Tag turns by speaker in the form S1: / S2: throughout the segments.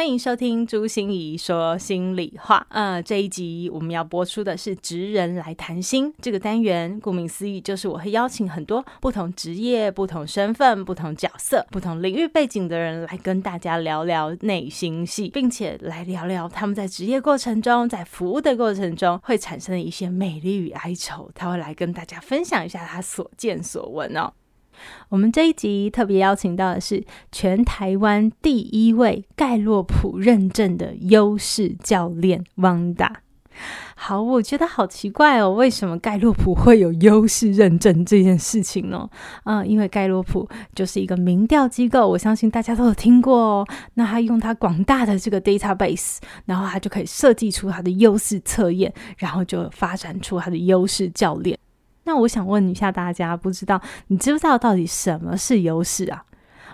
S1: 欢迎收听朱心怡说心里话。呃，这一集我们要播出的是“职人来谈心”这个单元。顾名思义，就是我会邀请很多不同职业、不同身份、不同角色、不同领域背景的人来跟大家聊聊内心戏，并且来聊聊他们在职业过程中、在服务的过程中会产生的一些美丽与哀愁。他会来跟大家分享一下他所见所闻哦。我们这一集特别邀请到的是全台湾第一位盖洛普认证的优势教练汪达。好，我觉得好奇怪哦，为什么盖洛普会有优势认证这件事情呢？嗯，因为盖洛普就是一个民调机构，我相信大家都有听过哦。那他用他广大的这个 database，然后他就可以设计出他的优势测验，然后就发展出他的优势教练。那我想问一下大家，不知道你知不知道到底什么是优势啊？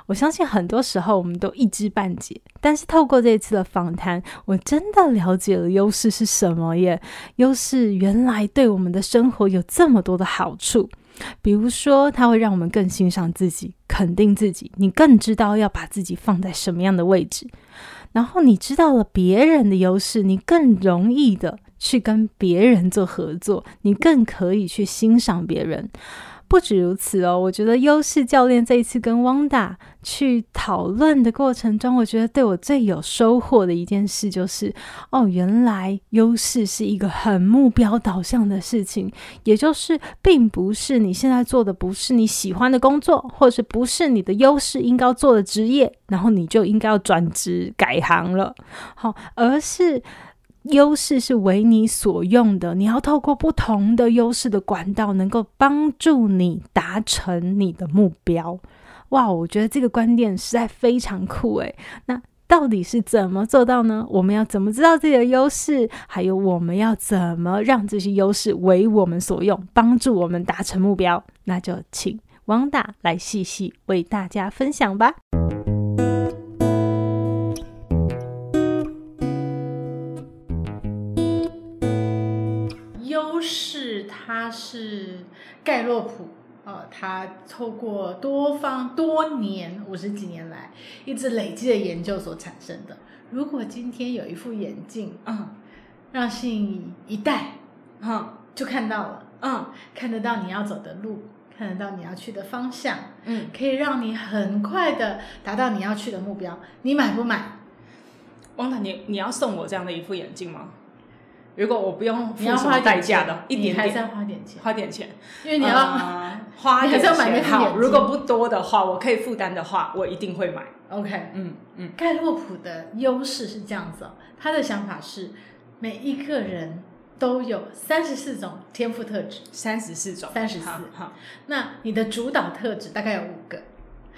S1: 我相信很多时候我们都一知半解，但是透过这次的访谈，我真的了解了优势是什么耶！优势原来对我们的生活有这么多的好处，比如说它会让我们更欣赏自己、肯定自己，你更知道要把自己放在什么样的位置，然后你知道了别人的优势，你更容易的。去跟别人做合作，你更可以去欣赏别人。不止如此哦，我觉得优势教练这一次跟汪达去讨论的过程中，我觉得对我最有收获的一件事就是，哦，原来优势是一个很目标导向的事情，也就是并不是你现在做的不是你喜欢的工作，或者不是你的优势应该做的职业，然后你就应该要转职改行了，好，而是。优势是为你所用的，你要透过不同的优势的管道，能够帮助你达成你的目标。哇，我觉得这个观点实在非常酷诶。那到底是怎么做到呢？我们要怎么知道自己的优势？还有我们要怎么让这些优势为我们所用，帮助我们达成目标？那就请汪大来细细为大家分享吧。
S2: 它是盖洛普，呃，他透过多方多年五十几年来一直累积的研究所产生的。如果今天有一副眼镜，嗯，让芯仪一戴，嗯，就看到了，嗯，看得到你要走的路，看得到你要去的方向，嗯，可以让你很快的达到你要去的目标。你买不买？
S3: 汪达，你你要送我这样的一副眼镜吗？如果我不用付什么代价的，一点点，
S2: 还是要花点钱，
S3: 花点钱，
S2: 因为你要、
S3: 呃、花点钱，还是要买那副眼镜。好，如果不多的话，我可以负担的话，我一定会买。
S2: OK，嗯嗯。盖洛普的优势是这样子哦，他的想法是每一个人都有三十四种天赋特质，
S3: 三十四种，
S2: 三十四。好，那你的主导特质大概有五个，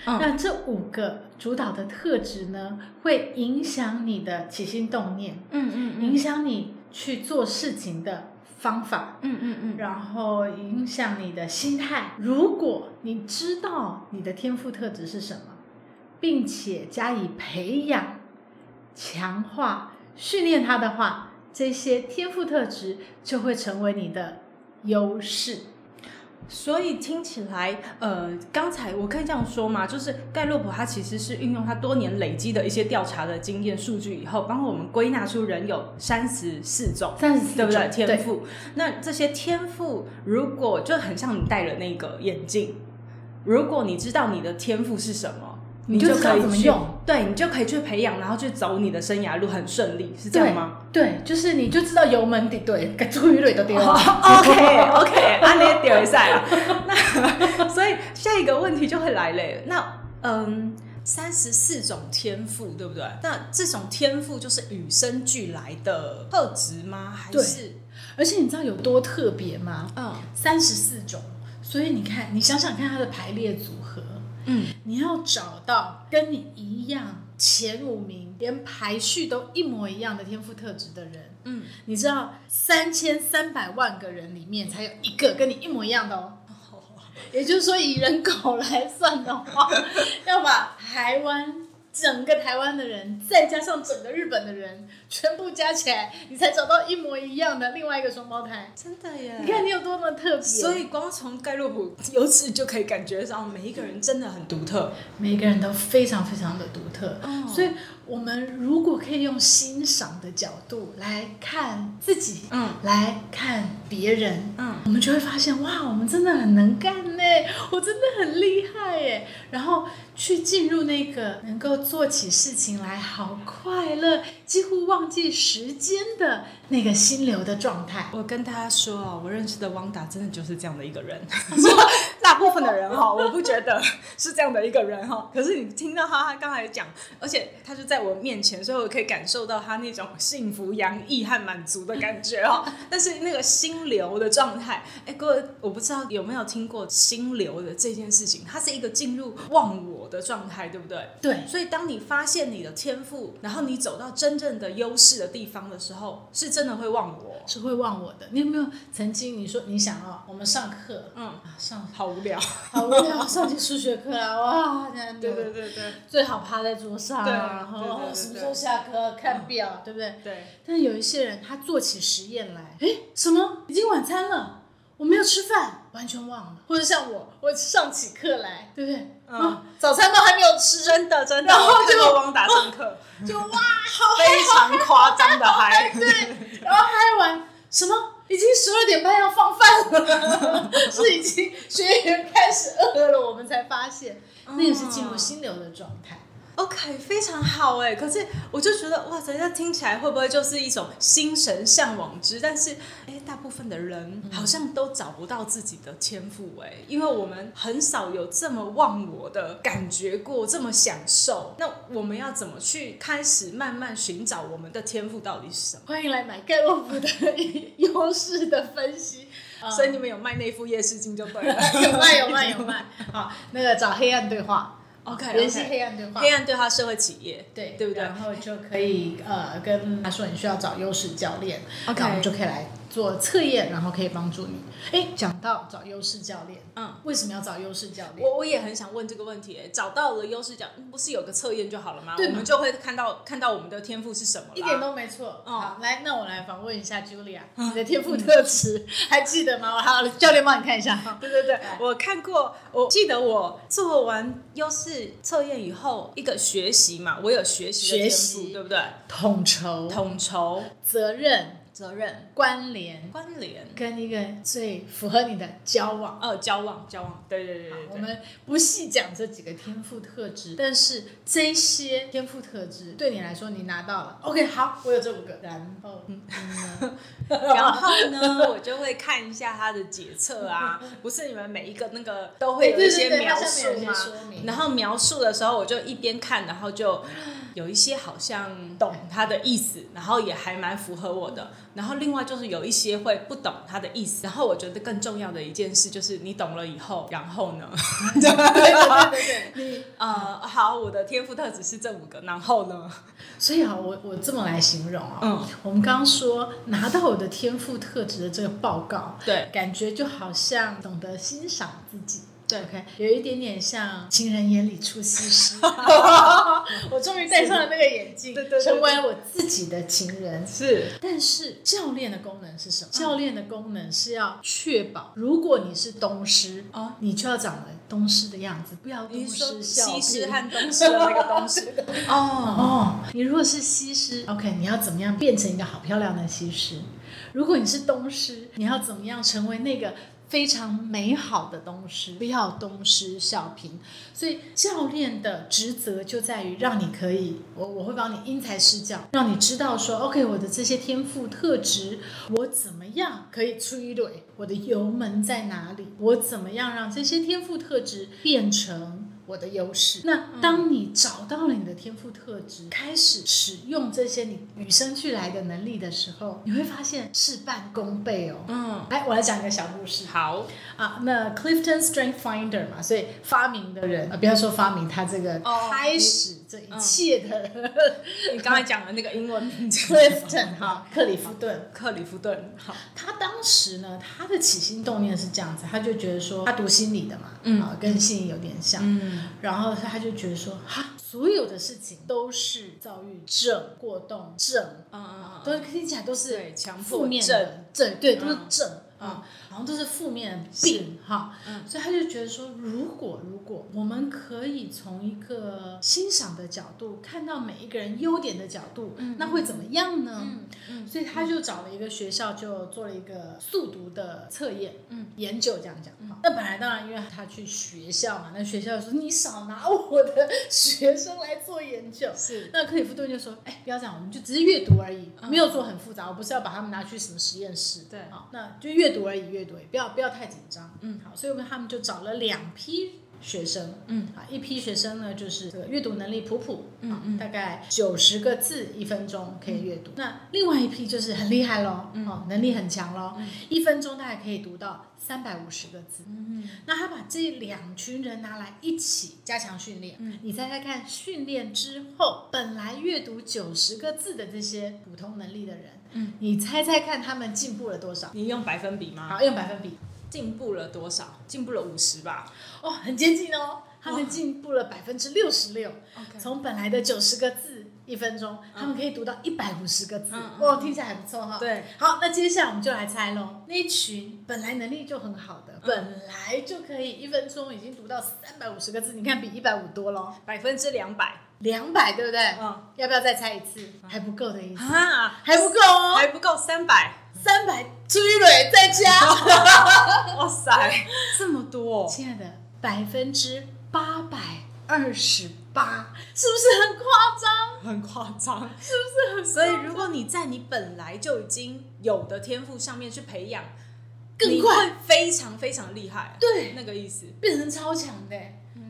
S2: 嗯、那这五个主导的特质呢，会影响你的起心动念，嗯嗯，嗯，影响你。去做事情的方法，嗯嗯嗯，然后影响你的心态。如果你知道你的天赋特质是什么，并且加以培养、强化、训练它的话，这些天赋特质就会成为你的优势。
S3: 所以听起来，呃，刚才我可以这样说嘛，就是盖洛普他其实是运用他多年累积的一些调查的经验数据以后，帮我们归纳出人有三十四种，
S2: 三十四种，
S3: 对不对？天赋。那这些天赋，如果就很像你戴了那个眼镜，如果你知道你的天赋是什么。你就可以怎么用？对，你就可以去培养，然后去走你的生涯路，很顺利，是这样
S2: 吗？对，就是你就知道油门的对，该注意的对。
S3: OK OK，按呢掉一下了。那所以下一个问题就会来嘞。那嗯，三十四种天赋，对不对？那这种天赋就是与生俱来的特质吗？还是？
S2: 而且你知道有多特别吗？嗯，三十四种。所以你看，你想想看它的排列组合。嗯，你要找到跟你一样前五名，连排序都一模一样的天赋特质的人，嗯，你知道三千三百万个人里面才有一个跟你一模一样的哦。也就是说，以人口来算的话，要把台湾。整个台湾的人，再加上整个日本的人，全部加起来，你才找到一模一样的另外一个双胞胎。
S1: 真的耶！
S2: 你看你有多么特别。
S1: 所以光从盖洛普，由此就可以感觉到每一个人真的很独特，
S2: 每一个人都非常非常的独特。哦、所以，我们如果可以用欣赏的角度来看自己，嗯，来看别人，嗯，我们就会发现，哇，我们真的很能干呢，我真的很厉害耶。然后。去进入那个能够做起事情来好快乐，几乎忘记时间的那个心流的状态。
S1: 我跟大家说啊，我认识的汪达真的就是这样的一个人。大部分的人哈，我不觉得是这样的一个人哈。可是你听到他，他刚才讲，而且他就在我面前，所以我可以感受到他那种幸福洋溢和满足的感觉哈。但是那个心流的状态，哎，各位，我不知道有没有听过心流的这件事情，它是一个进入忘我的状态，对不对？
S2: 对。
S1: 所以当你发现你的天赋，然后你走到真正的优势的地方的时候，是真的会忘我，
S2: 是会忘我的。你有没有曾经你说你想啊，我们上课，嗯，上
S1: 好无聊，
S2: 好无聊，上起数学课啊，哇，
S1: 对对对对，
S2: 最好趴在桌上，
S1: 对，
S2: 然后什么时候下课看表，对不对？
S1: 对。
S2: 但是有一些人，他做起实验来，哎，什么？已经晚餐了。我没有吃饭，完全忘了。或者像我，我上起课来，对不对？嗯，早餐都还没有吃，
S1: 真的真的。然后就汪达上课，
S2: 就哇，好
S1: 非常夸张的嗨，
S2: 对。然后嗨完什么？已经十二点半要放饭了，是已经学员开始饿了，我们才发现，那个是进入心流的状态。
S1: OK，非常好哎，可是我就觉得哇，人家听起来会不会就是一种心神向往之？但是哎，大部分的人好像都找不到自己的天赋哎，因为我们很少有这么忘我的感觉过，这么享受。那我们要怎么去开始慢慢寻找我们的天赋到底是什么？
S2: 欢迎来买盖洛普的 优势的分析，
S1: 所以你们有卖内附业试镜就对了，
S2: 有卖有卖有卖。好，那个找黑暗对话。
S1: OK，
S2: 联系黑暗对话，
S1: 黑暗对话社会企业，
S2: 对
S1: 对不对？
S2: 然后就可以呃跟他说你需要找优势教练，OK，我们就可以来。做测验，然后可以帮助你。哎，讲到找优势教练，嗯，为什么要找优势教练？
S1: 我我也很想问这个问题。找到了优势教，不是有个测验就好了吗？对吗？我们就会看到看到我们的天赋是什么。
S2: 一点都没错。好，来，那我来访问一下 Julia，你的天赋特质 还记得吗？我好，教练帮你看一下。
S1: 对对对，我看过，我记得我做完优势测验以后，一个学习嘛，我有学习的天赋，对不对？
S2: 统筹，
S1: 统筹，
S2: 责任。
S1: 责任。
S2: 关联。
S1: 关联。
S2: 跟一个最符合你的交往。
S1: 哦，交往交往，对对对，对，
S2: 我们不细讲这几个天赋特质，但是这些天赋特质对你来说，你拿到了，OK，好，我有这五个，然后嗯，
S1: 然后呢，我就会看一下他的解测啊，不是你们每一个那个都会有一些描述吗？然后描述的时候，我就一边看，然后就。有一些好像懂他的意思，然后也还蛮符合我的。然后另外就是有一些会不懂他的意思。然后我觉得更重要的一件事就是你懂了以后，然后呢？对对对对对。呃，好，我的天赋特质是这五个，然后呢？
S2: 所以啊，我我这么来形容啊，嗯，我们刚刚说拿到我的天赋特质的这个报告，
S1: 对，
S2: 感觉就好像懂得欣赏自己。
S1: 对
S2: ，OK，有一点点像情人眼里出西施，我终于戴上了那个眼镜，对对对，成为我自己的情人。
S1: 是，
S2: 但是教练的功能是什么？教练的功能是要确保，如果你是东施，哦，你就要长得东施的样子，不要东施效颦。
S1: 西施和东施的那个东施。
S2: 哦哦，你如果是西施，OK，你要怎么样变成一个好漂亮的西施？如果你是东施，你要怎么样成为那个？非常美好的东西，不要东施效颦。所以教练的职责就在于让你可以，我我会帮你因材施教，让你知道说，OK，我的这些天赋特质，我怎么样可以催泪，我的油门在哪里？我怎么样让这些天赋特质变成我的优势。那当你找到了你的天赋特质，嗯、开始使用这些你与生俱来的能力的时候，你会发现事半功倍哦。嗯，来，我来讲一个小故事。
S1: 好。
S2: 啊，那 Clifton Strength Finder 嘛，所以发明的人啊，不要说发明，他这个开始这一切的，
S1: 嗯、你刚才讲的那个英文名字。
S2: Clifton 哈，克里夫顿，
S1: 克里夫顿。好，
S2: 他当时呢，他的起心动念是这样子，他就觉得说，他读心理的嘛，嗯，啊，跟心理有点像，嗯，然后他就觉得说，哈，所有的事情都是躁郁症、过动症，嗯嗯嗯，都听起来都是强迫症，对对，都是症。啊，然后都是负面病哈，嗯，所以他就觉得说，如果如果我们可以从一个欣赏的角度看到每一个人优点的角度，嗯，那会怎么样呢？嗯嗯，所以他就找了一个学校，就做了一个速读的测验，嗯，研究这样讲。那本来当然，因为他去学校嘛，那学校说你少拿我的学生来做研究，是。那克里夫顿就说，哎，不要这样，我们就只是阅读而已，没有做很复杂，我不是要把他们拿去什么实验室，对，好，那就阅。阅读而已，阅读而已，不要不要太紧张。嗯，好，所以我们他们就找了两批学生。嗯，啊，一批学生呢，就是这个阅读能力普普，嗯嗯，大概九十个字一分钟可以阅读。嗯、那另外一批就是很厉害喽，嗯，哦，能力很强喽，嗯、一分钟大概可以读到三百五十个字。嗯，那他把这两群人拿来一起加强训练。嗯，你猜猜看，训练之后，本来阅读九十个字的这些普通能力的人。嗯，你猜猜看，他们进步了多少？
S1: 你用百分比吗？
S2: 好，用百分比，
S1: 进步了多少？进步了五十吧。
S2: 哦，很接近哦，他们进步了百分之六十六。从本来的九十个字一分钟，他们可以读到一百五十个字。哦，听起来还不错哈。对，好，那接下来我们就来猜喽。那一群本来能力就很好的，本来就可以一分钟已经读到三百五十个字，你看比一百五多喽，
S1: 百分之两百。
S2: 两百对不对？嗯，要不要再猜一次？还不够的意思啊，还不够哦，
S1: 还不够三百，
S2: 三百追蕊在家，
S1: 哇塞，这么多！
S2: 亲爱的，百分之八百二十八，是不是很夸张？
S1: 很夸张，
S2: 是不是很？
S1: 所以如果你在你本来就已经有的天赋上面去培养，
S2: 更快，
S1: 非常非常厉害。
S2: 对，
S1: 那个意思，
S2: 变成超强的。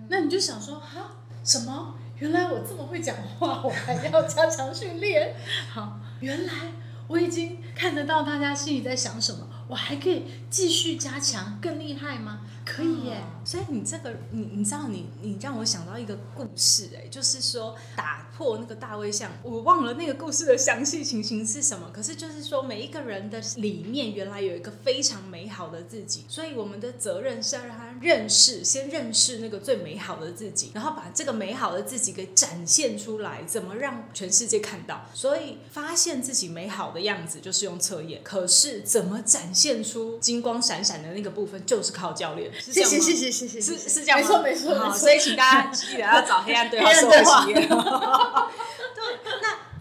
S2: 那你就想说，哈，什么？原来我这么会讲话，我还要加强训练。好，原来我已经看得到大家心里在想什么，我还可以继续加强，更厉害吗？可以耶。
S1: 嗯，所以你这个，你你知道你，你你让我想到一个故事，哎，就是说打。破那个大卫像，我忘了那个故事的详细情形是什么。可是就是说，每一个人的里面原来有一个非常美好的自己，所以我们的责任是要让他认识，先认识那个最美好的自己，然后把这个美好的自己给展现出来。怎么让全世界看到？所以发现自己美好的样子就是用测验。可是怎么展现出金光闪闪的那个部分，就是靠教练。
S2: 谢谢谢谢谢谢，
S1: 是是这样吗？
S2: 没错没错。
S1: 好，所以请大家记得要找黑暗对话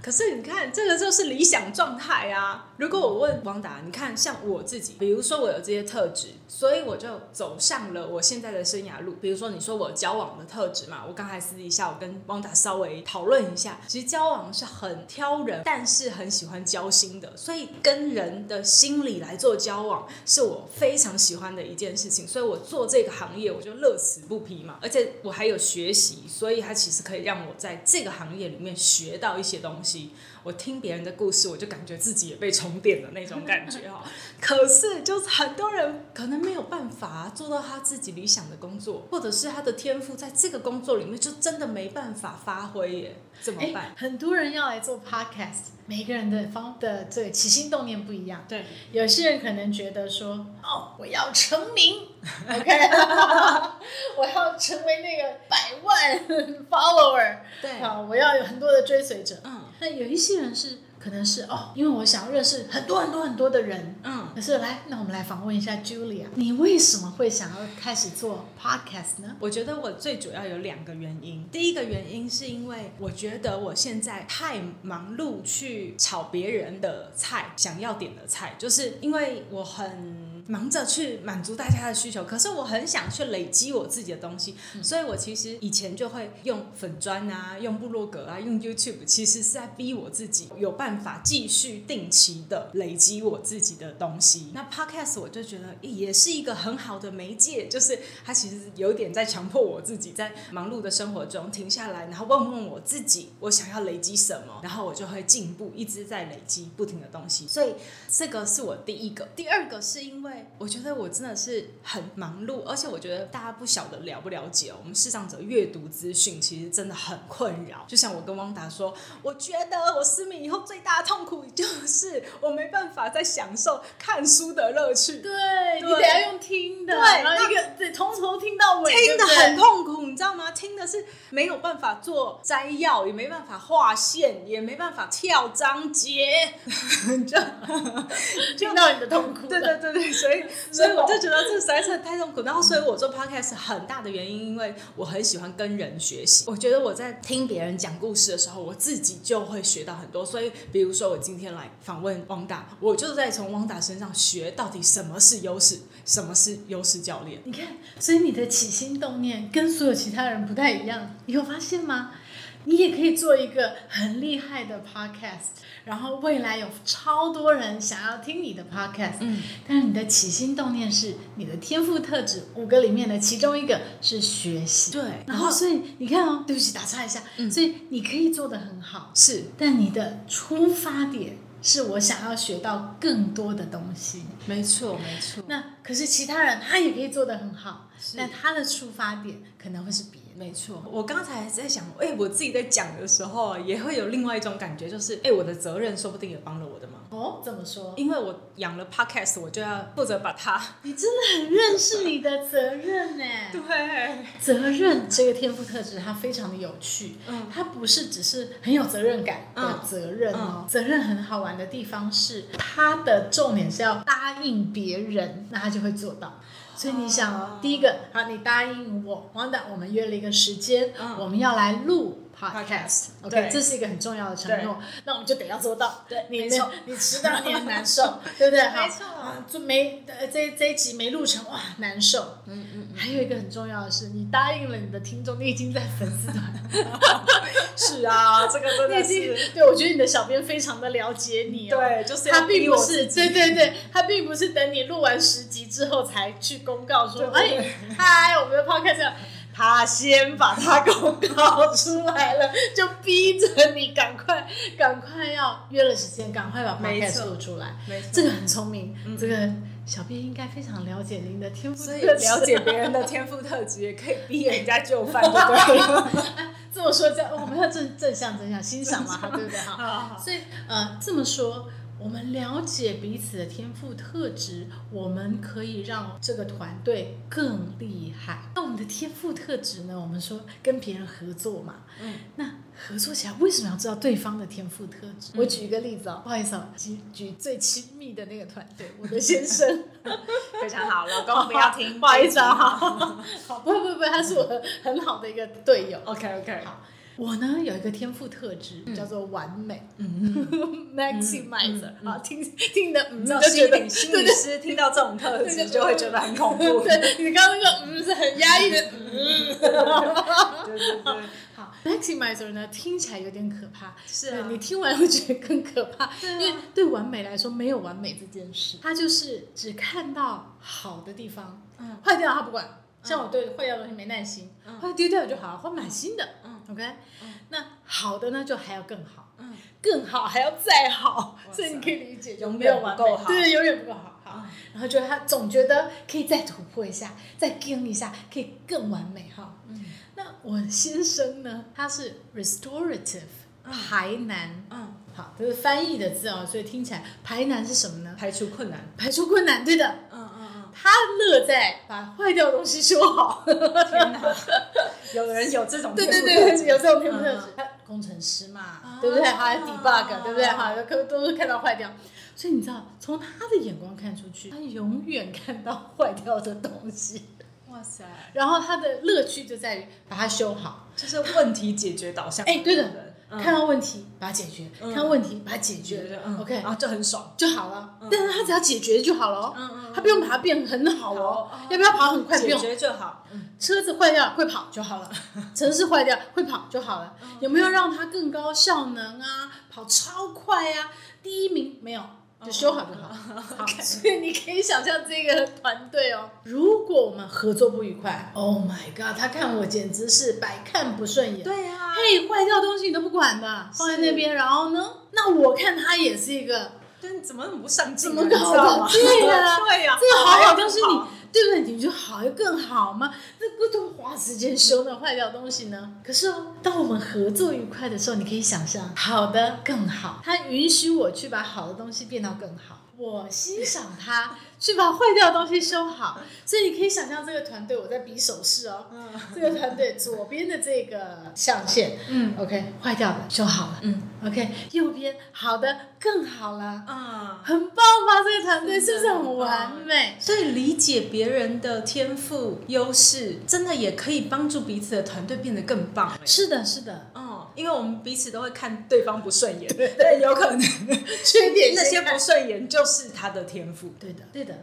S1: 可是你看，这个就是理想状态啊。如果我问汪达，你看像我自己，比如说我有这些特质，所以我就走上了我现在的生涯路。比如说你说我交往的特质嘛，我刚才私底下我跟汪达稍微讨论一下，其实交往是很挑人，但是很喜欢交心的，所以跟人的心理来做交往是我非常喜欢的一件事情。所以我做这个行业我就乐此不疲嘛，而且我还有学习，所以它其实可以让我在这个行业里面学到一些东西。aussi. 我听别人的故事，我就感觉自己也被充电的那种感觉哈。可是，就是很多人可能没有办法做到他自己理想的工作，或者是他的天赋在这个工作里面就真的没办法发挥耶，怎么办？
S2: 很多人要来做 podcast，每个人的方的这个起心动念不一样。
S1: 对，
S2: 有些人可能觉得说，哦，我要成名，OK，我要成为那个百万 follower，对，啊，我要有很多的追随者，嗯。那有一些人是。可能是哦，因为我想要认识很多很多很多的人，嗯，可是来，那我们来访问一下 Julia，你为什么会想要开始做 podcast 呢？
S1: 我觉得我最主要有两个原因，第一个原因是因为我觉得我现在太忙碌去炒别人的菜，想要点的菜，就是因为我很忙着去满足大家的需求，可是我很想去累积我自己的东西，嗯，所以我其实以前就会用粉砖啊，用部落格啊，用 YouTube，其实是在逼我自己有办法。办法继续定期的累积我自己的东西。那 Podcast 我就觉得也是一个很好的媒介，就是它其实有点在强迫我自己在忙碌的生活中停下来，然后问问我自己，我想要累积什么，然后我就会进步，一直在累积不停的东西。所以这个是我第一个。第二个是因为我觉得我真的是很忙碌，而且我觉得大家不晓得了不了解哦，我们视障者阅读资讯其实真的很困扰。就像我跟汪达说，我觉得我失明以后最大的痛苦就是我没办法再享受看书的乐趣。
S2: 对，对你得要用听的，对，然后一个得从头听到尾，
S1: 听的很痛苦，你知道吗？听的是没有办法做摘要，也没办法画线，也没办法跳章节，就
S2: 听到你的痛苦。
S1: 对对对对，所以 所以我就觉得这实在是太痛苦。然后，所以我做 podcast 很大的原因，因为我很喜欢跟人学习。我觉得我在听别人讲故事的时候，我自己就会学到很多。所以，比如说我今天来访问汪达，我就在从汪达身上学到底什么是优势，什么是优势教练。
S2: 你看，所以你的起心动念跟所有其他人不太一样，你有发现吗？你也可以做一个很厉害的 podcast，然后未来有超多人想要听你的 podcast，嗯，但是你的起心动念是你的天赋特质五个里面的其中一个是学习，
S1: 对，
S2: 然后所以你看哦，对不起，打岔一下，嗯，所以你可以做的很好，
S1: 是，
S2: 但你的出发点是我想要学到更多的东西，
S1: 没错，没错，
S2: 那可是其他人他也可以做得很好，但他的出发点可能会是别。
S1: 没错，我刚才在想，哎，我自己在讲的时候，也会有另外一种感觉，就是，哎，我的责任说不定也帮了我的忙。
S2: 哦，怎么说？
S1: 因为我养了 Podcast，我就要负责把它。
S2: 你真的很认识你的责任呢。
S1: 对，
S2: 责任这个天赋特质，它非常的有趣。嗯，它不是只是很有责任感的责任哦。责任很好玩的地方是，它的重点是要答应别人，那他就会做到。所以你想哦，第一个，好，你答应我，王导，我们约了一个时间，我们要来录 podcast，OK，这是一个很重要的承诺，那我们就得要做到。对，你没错，你迟到你很难受，对不对？没错，就没这这一集没录成，哇，难受。嗯嗯。还有一个很重要的是，你答应了你的听众，你已经在粉丝团。
S1: 是啊，这个真的是。
S2: 对，我觉得你的小编非常的了解你哦。
S1: 对，就是
S2: 他并不是，对对对，他并不是等你录完十集之后才去公告说，哎，嗨，我们的 podcast。他先把他公告出来了，就逼着你。赶快、赶快要约了时间，赶快把 p o d 做出来。没错，这个很聪明。这个小编应该非常了解您的天赋特质，
S1: 了解别人的天赋特质，也可以逼人家就范，对不对？
S2: 这么说，这样我们要正正向、正向欣赏嘛，对不对？好，所以，呃，这么说。我们了解彼此的天赋特质，我们可以让这个团队更厉害。那我们的天赋特质呢？我们说跟别人合作嘛，嗯，那合作起来为什么要知道对方的天赋特质？嗯、我举一个例子啊、哦，不好意思啊，举举最亲密的那个团队，我的先生，
S1: 非常好，老公不要听，
S2: 不好意思啊，好，好，不不不，他是我很好的一个队友
S1: ，OK OK，
S2: 好。我呢有一个天赋特质叫做完美嗯，maximizer 啊，听听的，你知道心理心理师听到这种特质就会觉得很恐怖。对，你刚刚那个嗯是很压抑的 嗯，对对对。好，maximizer 呢听起来有点可怕，是啊，你听完会觉得更可怕，因为对完美来说没有完美这件事，他就是只看到好的地方，嗯，坏掉他不管。像我对坏掉的东西没耐心，坏丢掉就好，换买新的。OK，那好的呢，就还要更好，嗯。更好还要再好，所以你可以理解，永远不够好，对，永远不够好。好，然后觉得他总觉得可以再突破一下，再更一下，可以更完美哈。嗯。那我先生呢，他是 restorative 排难，嗯，好，这是翻译的字哦，所以听起来排难是什么呢？
S1: 排除困难，
S2: 排除困难，对的。他乐在把坏掉的东西修好。天哪，
S1: 有人有这种
S2: 对对对，有这种天赋特质。他工程师嘛，对不对？他还 debug，对不对？哈，都都是看到坏掉。所以你知道，从他的眼光看出去，他永远看到坏掉的东西。哇塞！然后他的乐趣就在于把它修好，
S1: 就是问题解决导向。
S2: 哎，对的。看到问题把它解决，看到问题把它解决，OK，然后
S1: 就很爽
S2: 就好了。但是他只要解决就好了哦，他不用把它变很好哦。要不要跑很快？
S1: 解决就好。
S2: 车子坏掉会跑就好了，城市坏掉会跑就好了，有没有让它更高效能啊？跑超快啊？第一名没有。就修好就好，好，所以你可以想象这个团队哦，如果我们合作不愉快，Oh my god，他看我简直是百看不顺眼。
S1: 对啊，
S2: 嘿，坏掉东西你都不管的，放在那边，然后呢，那我看他也是一个，
S1: 但怎么那么不上进？
S2: 怎么搞的？对呀，
S1: 对呀，
S2: 这个好好东西你。对不对？你就好又更好吗？那不都花时间修那坏掉东西呢？可是哦，当我们合作愉快的时候，你可以想象，好的更好，它允许我去把好的东西变到更好，我欣赏他。去把坏掉的东西修好，所以你可以想象这个团队，我在比手势哦。嗯，这个团队左边的这个象限，嗯，OK，坏掉的修好了，嗯，OK，右边好的更好了，嗯，很棒吧？这个团队是不是很完美？
S1: 所以理解别人的天赋优势，真的也可以帮助彼此的团队变得更棒。
S2: 是的，是的，
S1: 嗯，因为我们彼此都会看对方不顺眼，对，有可能
S2: 缺点
S1: 那些不顺眼就是他的天赋，
S2: 对的，对的。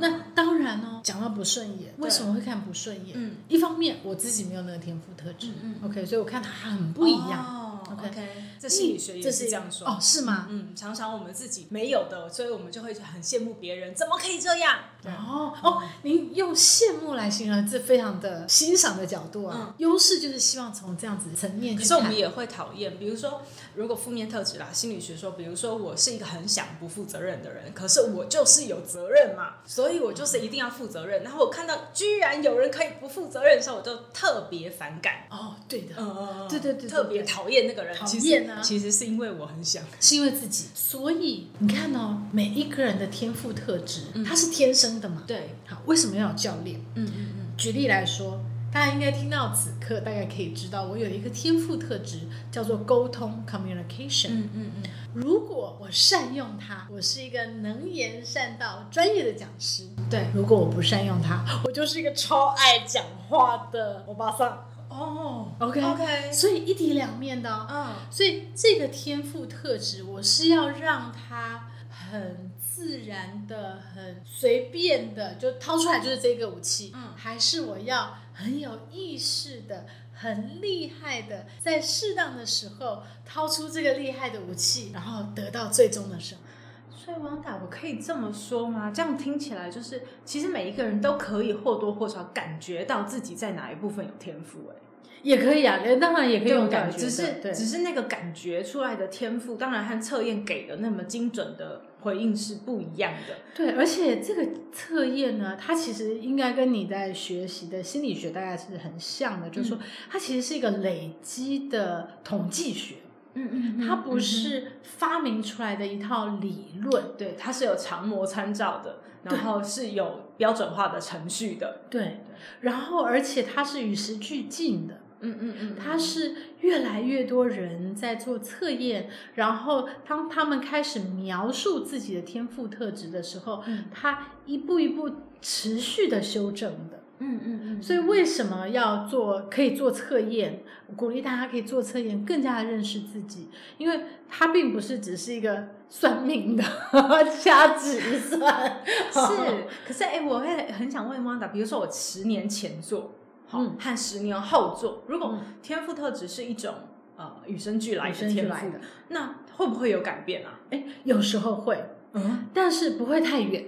S2: 那当然哦，讲到不顺眼，为什么会看不顺眼？嗯，一方面我自己没有那个天赋特质，嗯，OK，所以我看他很不一样。
S1: OK，这心理学也是这样说
S2: 哦，是吗？
S1: 嗯，常常我们自己没有的，所以我们就会很羡慕别人，怎么可以这样？
S2: 哦哦，您用羡慕来形容，这非常的欣赏的角度啊。优势就是希望从这样子层面。
S1: 可是我们也会讨厌，比如说，如果负面特质啦，心理学说，比如说我是一个很想不负责任的人，可是我就是有责任嘛，所以我就是一定要负责任。然后我看到居然有人可以不负责任的时候，我就特别反感。
S2: 哦，对的，嗯，对对对，
S1: 特别讨厌那个人。
S2: 讨厌呢？
S1: 其实是因为我很想，
S2: 是因为自己。所以你看哦，每一个人的天赋特质，他是天生的嘛？
S1: 对。
S2: 好，为什么要有教练？嗯嗯嗯。举例来说，大家应该听到此刻，大概可以知道，我有一个天赋特质叫做沟通 （communication）。嗯嗯嗯。如果我善用它，我是一个能言善道、专业的讲师。对。如果我不善用它，我就是一个超爱讲话的欧巴桑。哦、oh，OK OK，所以一体两面的，嗯，所以这个天赋特质，我是要让它很自然的、很随便的就掏出来，就是这个武器，嗯，还是我要很有意识的、很厉害的，在适当的时候掏出这个厉害的武器，然后得到最终的胜。
S1: 所以，Wanda，我可以这么说吗？这样听起来就是，其实每一个人都可以或多或少感觉到自己在哪一部分有天赋，哎。
S2: 也可以啊，当然也可以用感觉，
S1: 只是只是那个感觉出来的天赋，当然和测验给的那么精准的回应是不一样的。
S2: 对，而且这个测验呢，它其实应该跟你在学习的心理学大概是很像的，嗯、就是说它其实是一个累积的统计学。嗯嗯，嗯，它不是发明出来的一套理论，
S1: 嗯、对，它是有常模参照的，然后是有标准化的程序的。
S2: 对，对，然后而且它是与时俱进的。嗯嗯嗯，他是越来越多人在做测验，然后当他们开始描述自己的天赋特质的时候，嗯，他一步一步持续的修正的。嗯嗯嗯。所以为什么要做可以做测验？鼓励大家可以做测验，更加的认识自己，因为它并不是只是一个算命的掐指一算。
S1: 是，可是哎，我会很想问 Wanda，比如说我十年前做。好，和十年后做，如果天赋特质是一种呃与生俱来的天赋，那会不会有改变啊？
S2: 哎，有时候会，嗯，但是不会太远。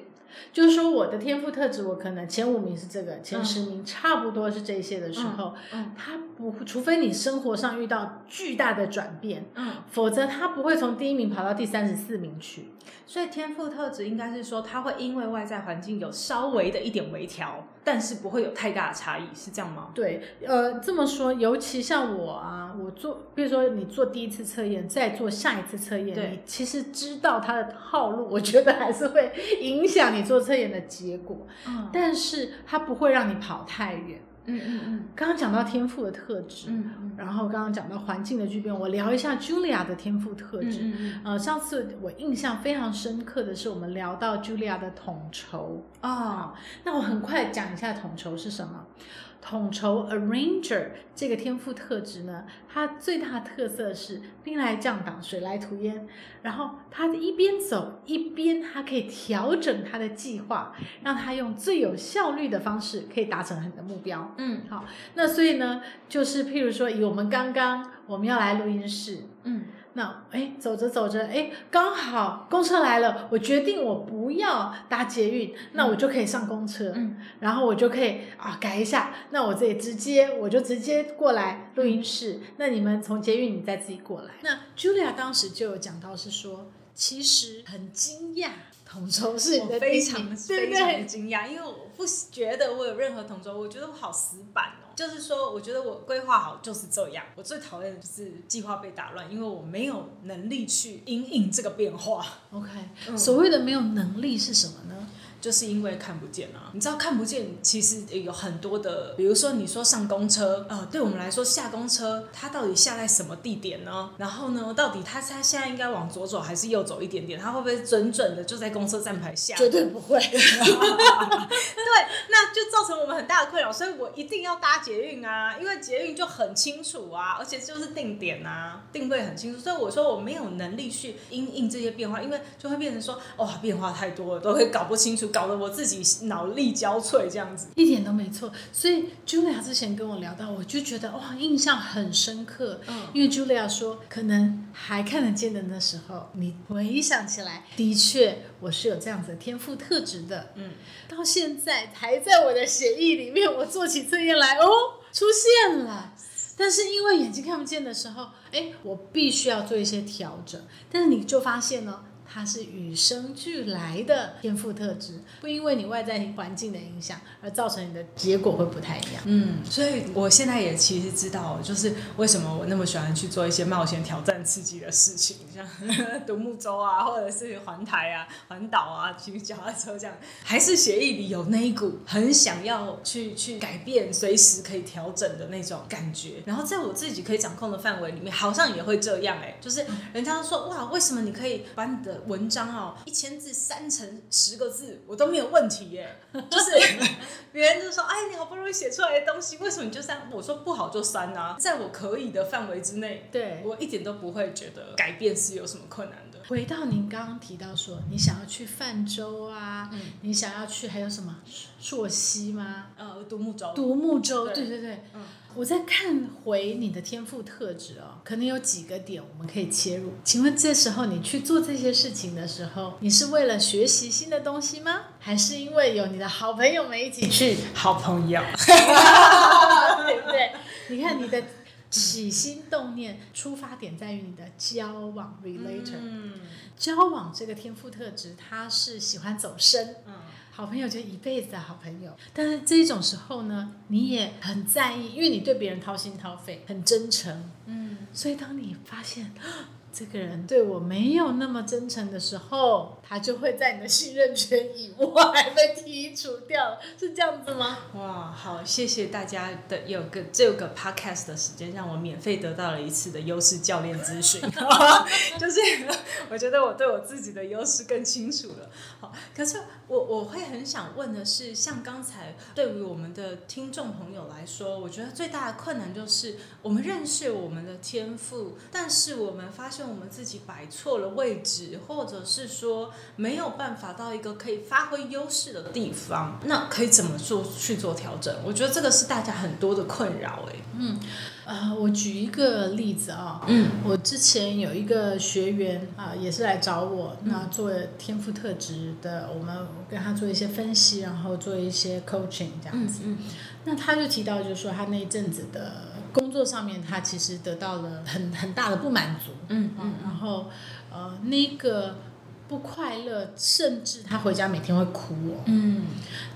S2: 就是说，我的天赋特质，我可能前五名是这个，前十名差不多是这些的时候，嗯，它不，除非你生活上遇到巨大的转变，嗯，否则他不会从第一名跑到第三十四名去。
S1: 所以天赋特质应该是说，他会因为外在环境有稍微的一点微调，但是不会有太大的差异，是这样吗？
S2: 对，呃，这么说，尤其像我啊，我做，比如说你做第一次测验，再做下一次测验，你其实知道他的套路，我觉得还是会影响你做测验的结果，嗯，但是它不会让你跑太远。嗯嗯嗯，刚刚讲到天赋的特质，嗯嗯，然后刚刚讲到环境的巨变，我聊一下 Julia 的天赋特质。呃，上次我印象非常深刻的是，我们聊到 Julia 的统筹啊，哦，那我很快讲一下统筹是什么。统筹 arranger 这个天赋特质呢，它最大的特色是兵来将挡，水来土掩。然后他一边走一边，他可以调整他的计划，让他用最有效率的方式可以达成你的目标。嗯，好，那所以呢，就是譬如说，以我们刚刚我们要来录音室，嗯。那哎，走着走着，哎，刚好公车来了，我决定我不要搭捷运，那我就可以上公车，嗯，然后我就可以啊改一下，那我这里直接我就直接过来录音室，那你们从捷运你再自己过来。那 Julia 当时就有讲到是说，其实很惊讶。统筹是
S1: 我非常非常的惊讶，因为我不觉得我有任何同桌，我觉得我好死板哦。就是说，我觉得我规划好就是这样。我最讨厌的就是计划被打乱，因为我没有能力去因应这个变化。
S2: OK，嗯，所谓的没有能力是什么呢？
S1: 就是因为看不见啊，你知道看不见，其实有很多的，比如说你说上公车，呃，对我们来说下公车，它到底下在什么地点呢？然后呢，到底它它现在应该往左走还是右走一点点？它会不会准准的就在公车站牌下？
S2: 绝对不会。对，
S1: 那就造成我们很大的困扰，所以我一定要搭捷运啊，因为捷运就很清楚啊，而且就是定点啊，定位很清楚，所以我说我没有能力去因应这些变化，因为就会变成说，哇，变化太多了，都会搞不清楚。搞得我自己脑力交瘁，这样子
S2: 一点都没错。所以 Julia 之前跟我聊到，我就觉得哇，印象很深刻。嗯，因为 Julia 说，可能还看得见的那时候，你回想起来，的确我是有这样子的天赋特质的。嗯，到现在还在我的血液里面，我做起测验来，哦，出现了。但是因为眼睛看不见的时候，哎，我必须要做一些调整。但是你就发现呢？它是与生俱来的天赋特质，不因为你外在环境的影响而造成你的结果会不太一样。
S1: 嗯，所以我现在也其实知道，就是为什么我那么喜欢去做一些冒险、挑战、刺激的事情，像 独木舟啊，或者是环台啊、环岛啊、骑脚踏车这样，还是协议里有那一股很想要去去改变、随时可以调整的那种感觉。然后在我自己可以掌控的范围里面，好像也会这样哎、欸，就是人家都说哇，为什么你可以把你的文章哦，一千字三成十个字，我都没有问题耶。就是别人就说，哎，你好不容易写出来的东西，为什么你就删？我说不好就删啊，在我可以的范围之内，
S2: 对，
S1: 我一点都不会觉得改变是有什么困难的。
S2: 回到您刚刚提到说，你想要去泛舟啊，嗯、你想要去还有什么朔溪吗？
S1: 呃，独木舟。
S2: 独木舟，对对对。嗯，我在看回你的天赋特质哦，可能有几个点我们可以切入。请问这时候你去做这些事情的时候，你是为了学习新的东西吗？还是因为有你的好朋友们一起去？
S1: 好朋友，
S2: 对不对？你看你的。起心动念，出发点在于你的交往 relator。嗯，交往这个天赋特质，他是喜欢走深。嗯，好朋友就一辈子的好朋友。但是这种时候呢，你也很在意，因为你对别人掏心掏肺，很真诚。嗯，所以当你发现。这个人对我没有那么真诚的时候，他就会在你的信任圈以外 被剔除掉，是这样子吗？
S1: 哇，好，谢谢大家的有个这个 podcast 的时间，让我免费得到了一次的优势教练咨询，就是我觉得我对我自己的优势更清楚了。好，可是我我会很想问的是，像刚才对于我们的听众朋友来说，我觉得最大的困难就是我们认识我们的天赋，但是我们发现。我们自己摆错了位置，或者是说没有办法到一个可以发挥优势的地方，那可以怎么做去做调整？我觉得这个是大家很多的困扰。哎，嗯，
S2: 呃，我举一个例子啊，嗯，我之前有一个学员啊，也是来找我，那做天赋特质的，我们跟他做一些分析，然后做一些 coaching 这样子。嗯，那他就提到，就是说他那一阵子的。工作上面，他其实得到了很很大的不满足，嗯嗯，然后呃，那个不快乐，甚至他回家每天会哭哦，嗯，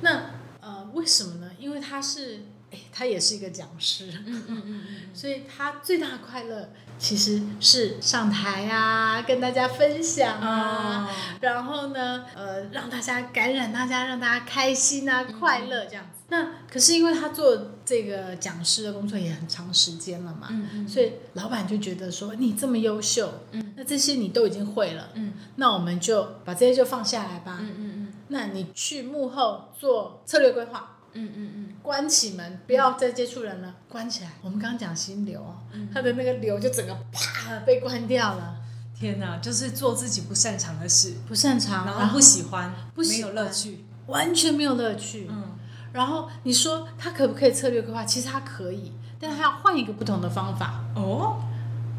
S2: 那呃，为什么呢？因为他是，哎，他也是一个讲师，嗯嗯嗯，所以他最大的快乐其实是上台啊，跟大家分享啊，哦、然后呢，呃，让大家感染大家，让大家开心啊，嗯、快乐这样。子。那可是因为他做这个讲师的工作也很长时间了嘛，嗯嗯，所以老板就觉得说，你这么优秀，嗯，那这些你都已经会了，嗯，那我们就把这些就放下来吧，嗯嗯嗯，那你去幕后做策略规划，
S1: 嗯嗯嗯，
S2: 关起门，不要再接触人了，关起来。我们刚刚讲心流，他的那个流就整个啪被关掉了。
S1: 天哪，就是做自己不擅长的事，
S2: 不擅长，
S1: 然后不喜欢，不喜欢，没有乐趣，
S2: 完全没有乐趣。嗯，然后你说他可不可以策略规划？其实他可以，但他要换一个不同的方法。哦，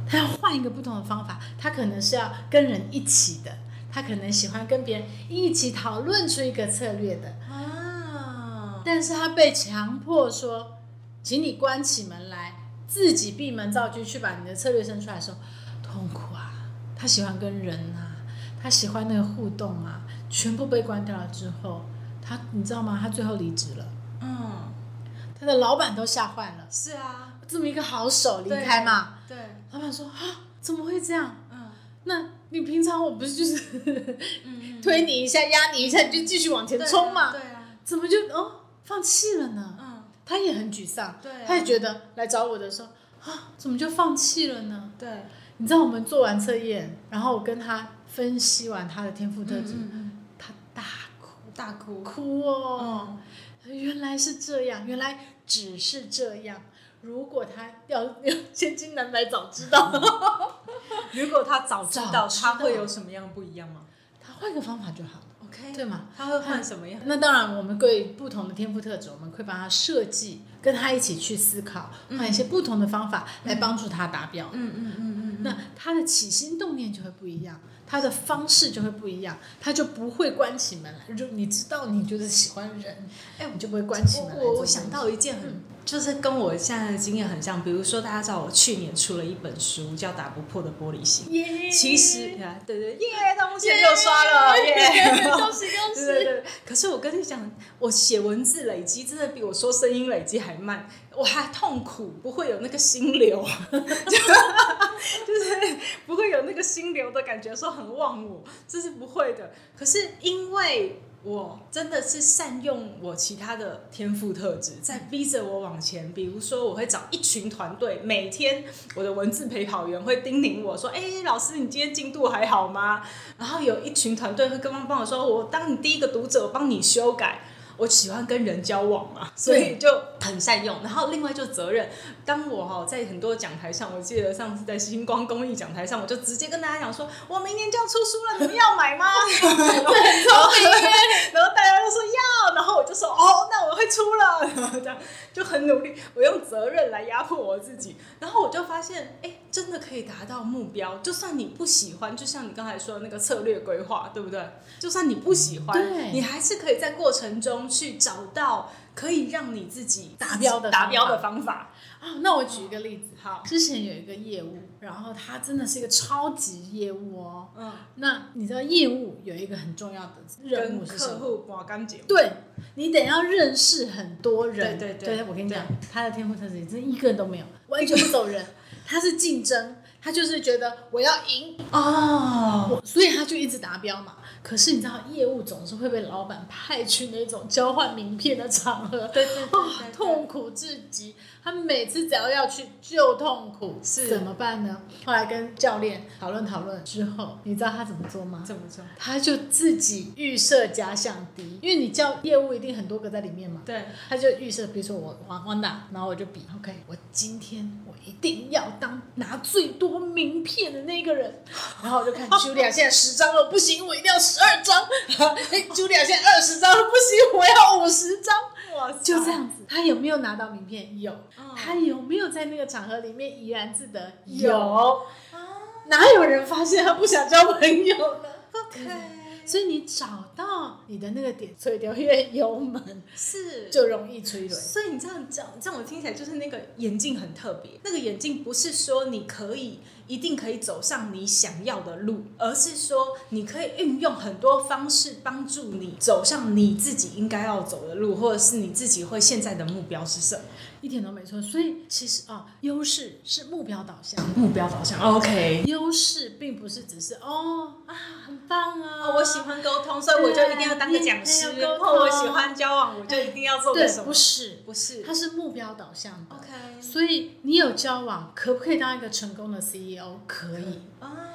S2: 他要换一个不同的方法，他可能是要跟人一起的，他可能喜欢跟别人一起讨论出一个策略的啊。但是他被强迫说，请你关起门来，自己闭门造车去把你的策略生出来的时候，痛苦啊。他喜欢跟人啊，他喜欢那个互动啊，全部被关掉了之后，他你知道吗？他最后离职了。嗯，他的老板都吓坏了。
S1: 是啊，
S2: 这么一个好手离开嘛？
S1: 对。对
S2: 老板说啊，怎么会这样？嗯，那你平常我不是就是 推你一下，压你一下，你就继续往前冲嘛？
S1: 对啊。
S2: 怎么就哦放弃了呢？嗯，他也很沮丧。
S1: 对。
S2: 他也觉得来找我的时候啊，怎么就放弃了呢？
S1: 对。
S2: 你知道我们做完测验，然后我跟他分析完他的天赋特质，大哭
S1: 哭
S2: 哦，嗯，原来是这样，原来只是这样。如果他要要千金难买早知道，
S1: 如果他早知道，他会有什么样不一样吗？
S2: 他换个方法就好了。Okay, 对吗？
S1: 他会换什么样？
S2: 那当然，我们对不同的天赋特质，我们会帮他设计，跟他一起去思考，换、嗯、一些不同的方法来帮助他达标。嗯嗯嗯。那他的起心动念就会不一样，他的方式就会不一样，他就不会关起门来。就你知道，你就是喜欢人，哎，我就不会关起门来。
S1: 我我想到一件很。嗯就是跟我现在的经验很像，比如说大家知道我去年出了一本书叫《打不破的玻璃心》其实对对耶，他们现在又刷了耶，
S2: 恭喜恭喜！对对对，
S1: 可是我跟你讲，我写文字累积真的比我说声音累积还慢，我还痛苦，不会有那个心流，就是不会有那个心流的感觉，说很忘我，这是不会的。可是因为。我真的是善用我其他的天赋特质，在逼着我往前。比如说，我会找一群团队，每天我的文字陪跑员会叮咛我说：“哎、欸，老师，你今天进度还好吗？”然后有一群团队会跟帮帮我说：“我当你第一个读者，我帮你修改。”我喜欢跟人交往嘛，所以就很善用。然后另外就责任，当我哈在很多讲台上，我记得上次在星光公益讲台上，我就直接跟大家讲说，我明年就要出书了，你们要买吗？对，很聪明。然后大家都说要，然后我就说哦，那我会出了，然后这样就很努力，我用责任来压迫我自己。然后我就发现，哎，真的可以达到目标。就算你不喜欢，就像你刚才说的那个策略规划，对不对？就算你不喜欢，你还是可以在过程中。去找到可以让你自己达标的达标的方法
S2: 啊！那我举一个例子，好，之前有一个业务，然后他真的是一个超级业务哦。嗯，那你知道业务有一个很重要的任务是什么？
S1: 客户挂干净。
S2: 对，你得要认识很多人。
S1: 对对对，
S2: 我跟你讲，他的天赋特质真一个人都没有，完全不走人。他是竞争，他就是觉得我要赢哦，所以他就一直达标嘛。可是你知道，业务总是会被老板派去那种交换名片的场合，
S1: 对对对，对，
S2: 痛苦至极。他每次只要要去就痛苦，是怎么办呢？后来跟教练讨论讨论之后，你知道他怎么做吗？
S1: 怎么做？
S2: 他就自己预设假想敌，因为你教业务一定很多个在里面嘛。
S1: 对，
S2: 他就预设，比如说我王王达，然后我就比，OK，我今天我一定要当拿最多名片的那个人，然后我就看 Julia 现在十张了，不行，我一定要。十二张，哎，Julia 现在二十张了，不行，我要五十张。哇，就这样子，他有没有拿到名片？有。哦、他有没有在那个场合里面怡然自得？有。哪有人发现他不想交朋友呢？OK。所以你找到你的那个点，吹掉越油门是就容易催泪。
S1: 所以你这样讲，这样我听起来就是那个眼镜很特别。那个眼镜不是说你可以一定可以走上你想要的路，而是说你可以运用很多方式帮助你走上你自己应该要走的路，或者是你自己会现在的目标是什么？
S2: 一点都没错，所以其实啊，优势是目标导向，
S1: 目标导向，OK。
S2: 优势并不是只是哦啊，很棒啊，
S1: 哦，我喜欢沟通，所以我就一定要当个讲师。然后我喜欢交往，我就一定要做个什么？
S2: 不是，
S1: 不是，
S2: 它是目标导向的。
S1: OK。
S2: 所以你有交往，可不可以当一个成功的 CEO？可以啊。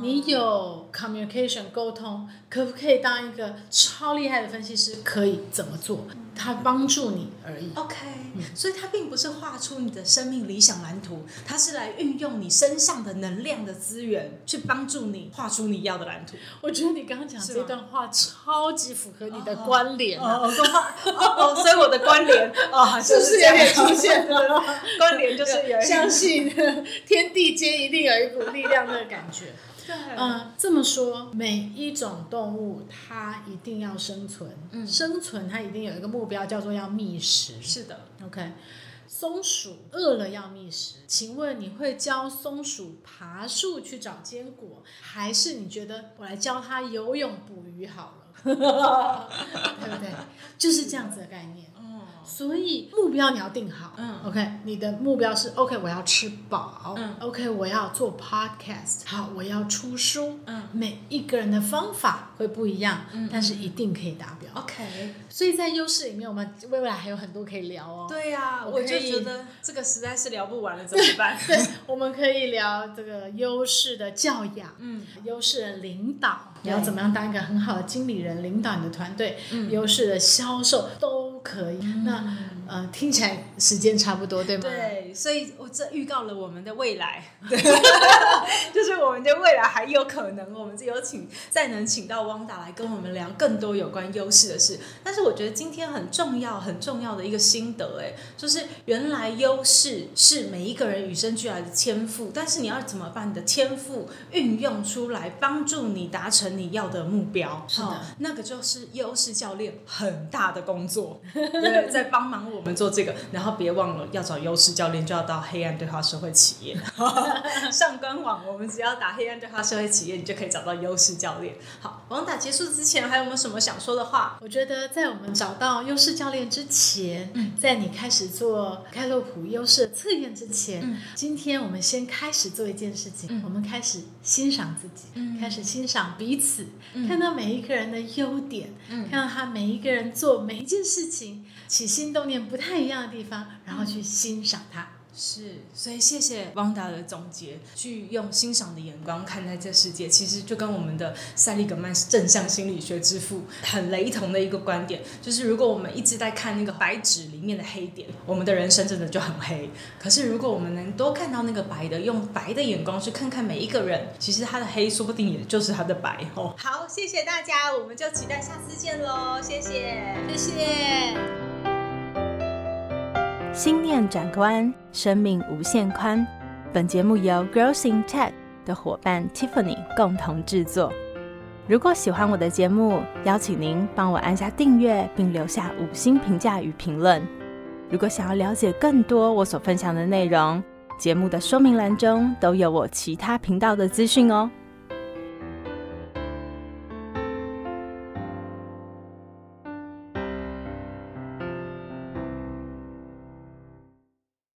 S2: 你有 communication 沟通，可不可以当一个超厉害的分析师？可以怎么做？他帮助你而已。
S1: OK，、嗯、所以它并不是画出你的生命理想蓝图，它是来运用你身上的能量的资源，去帮助你画出你要的蓝图。
S2: 我觉得你刚刚讲这段话超级符合你的关联啊！
S1: 哦，哦，所以我的关联啊，是不是
S2: 有点出现的
S1: 关联，就是有
S2: 相信天地间一定有一股力量的感觉。
S1: 对，
S2: 嗯，这么说，每一种动物它一定要生存，嗯，生存它一定有一个目标，叫做要觅食。
S1: 是的
S2: ，OK。松鼠饿了要觅食，请问你会教松鼠爬树去找坚果，还是你觉得我来教它游泳捕鱼好了？对不对？就是这样子的概念。所以目标你要定好，嗯，OK，你的目标是 OK，我要吃饱，嗯，OK，我要做 Podcast，好，我要出书，嗯，每一个人的方法会不一样，嗯，但是一定可以达标
S1: ，OK。
S2: 所以在优势里面，我们未来还有很多可以聊哦。
S1: 对呀，我就觉得这个实在是聊不完了，怎么办？
S2: 对，我们可以聊这个优势的教养，嗯，优势的领导，你要怎么样当一个很好的经理人，领导你的团队，嗯，优势的销售都可以。那呃，听起来时间差不多，对吗？
S1: 对，所以我这预告了我们的未来，对，就是我们的未来还有可能，我们有请再能请到汪达来跟我们聊更多有关优势的事。但是我觉得今天很重要、很重要的一个心得，哎，就是原来优势是每一个人与生俱来的天赋，但是你要怎么把你的天赋运用出来，帮助你达成你要的目标？
S2: 是的，
S1: 那个就是优势教练很大的工作，对，在帮忙我们做这个，然后别忘了要找优势教练，就要到黑暗对话社会企业 上官网。我们只要打黑暗对话社会企业，你就可以找到优势教练。好，王打结束之前，还有没有什么想说的话？
S2: 我觉得在我们找到优势教练之前，嗯，在你开始做开洛普优势测验之前，嗯，今天我们先开始做一件事情，嗯，我们开始欣赏自己，嗯，开始欣赏彼此，嗯，看到每一个人的优点，嗯，看到他每一个人做每一件事情起心动念不太一样的地方，然后去欣赏它。
S1: 是，所以谢谢汪达的总结，去用欣赏的眼光看待这世界，其实就跟我们的塞利格曼是正向心理学之父很雷同的一个观点，就是如果我们一直在看那个白纸里面的黑点，我们的人生真的就很黑。可是如果我们能多看到那个白的，用白的眼光去看看每一个人，其实他的黑说不定也就是他的白哦。好，谢谢大家，我们就期待下次见喽，谢谢，
S2: 谢谢。
S4: 心念转关，生命无限宽。本节目由 Growth in Tech 的伙伴 Tiffany 共同制作。如果喜欢我的节目，邀请您帮我按下订阅，并留下五星评价与评论。如果想要了解更多我所分享的内容，节目的说明栏中都有我其他频道的资讯哦。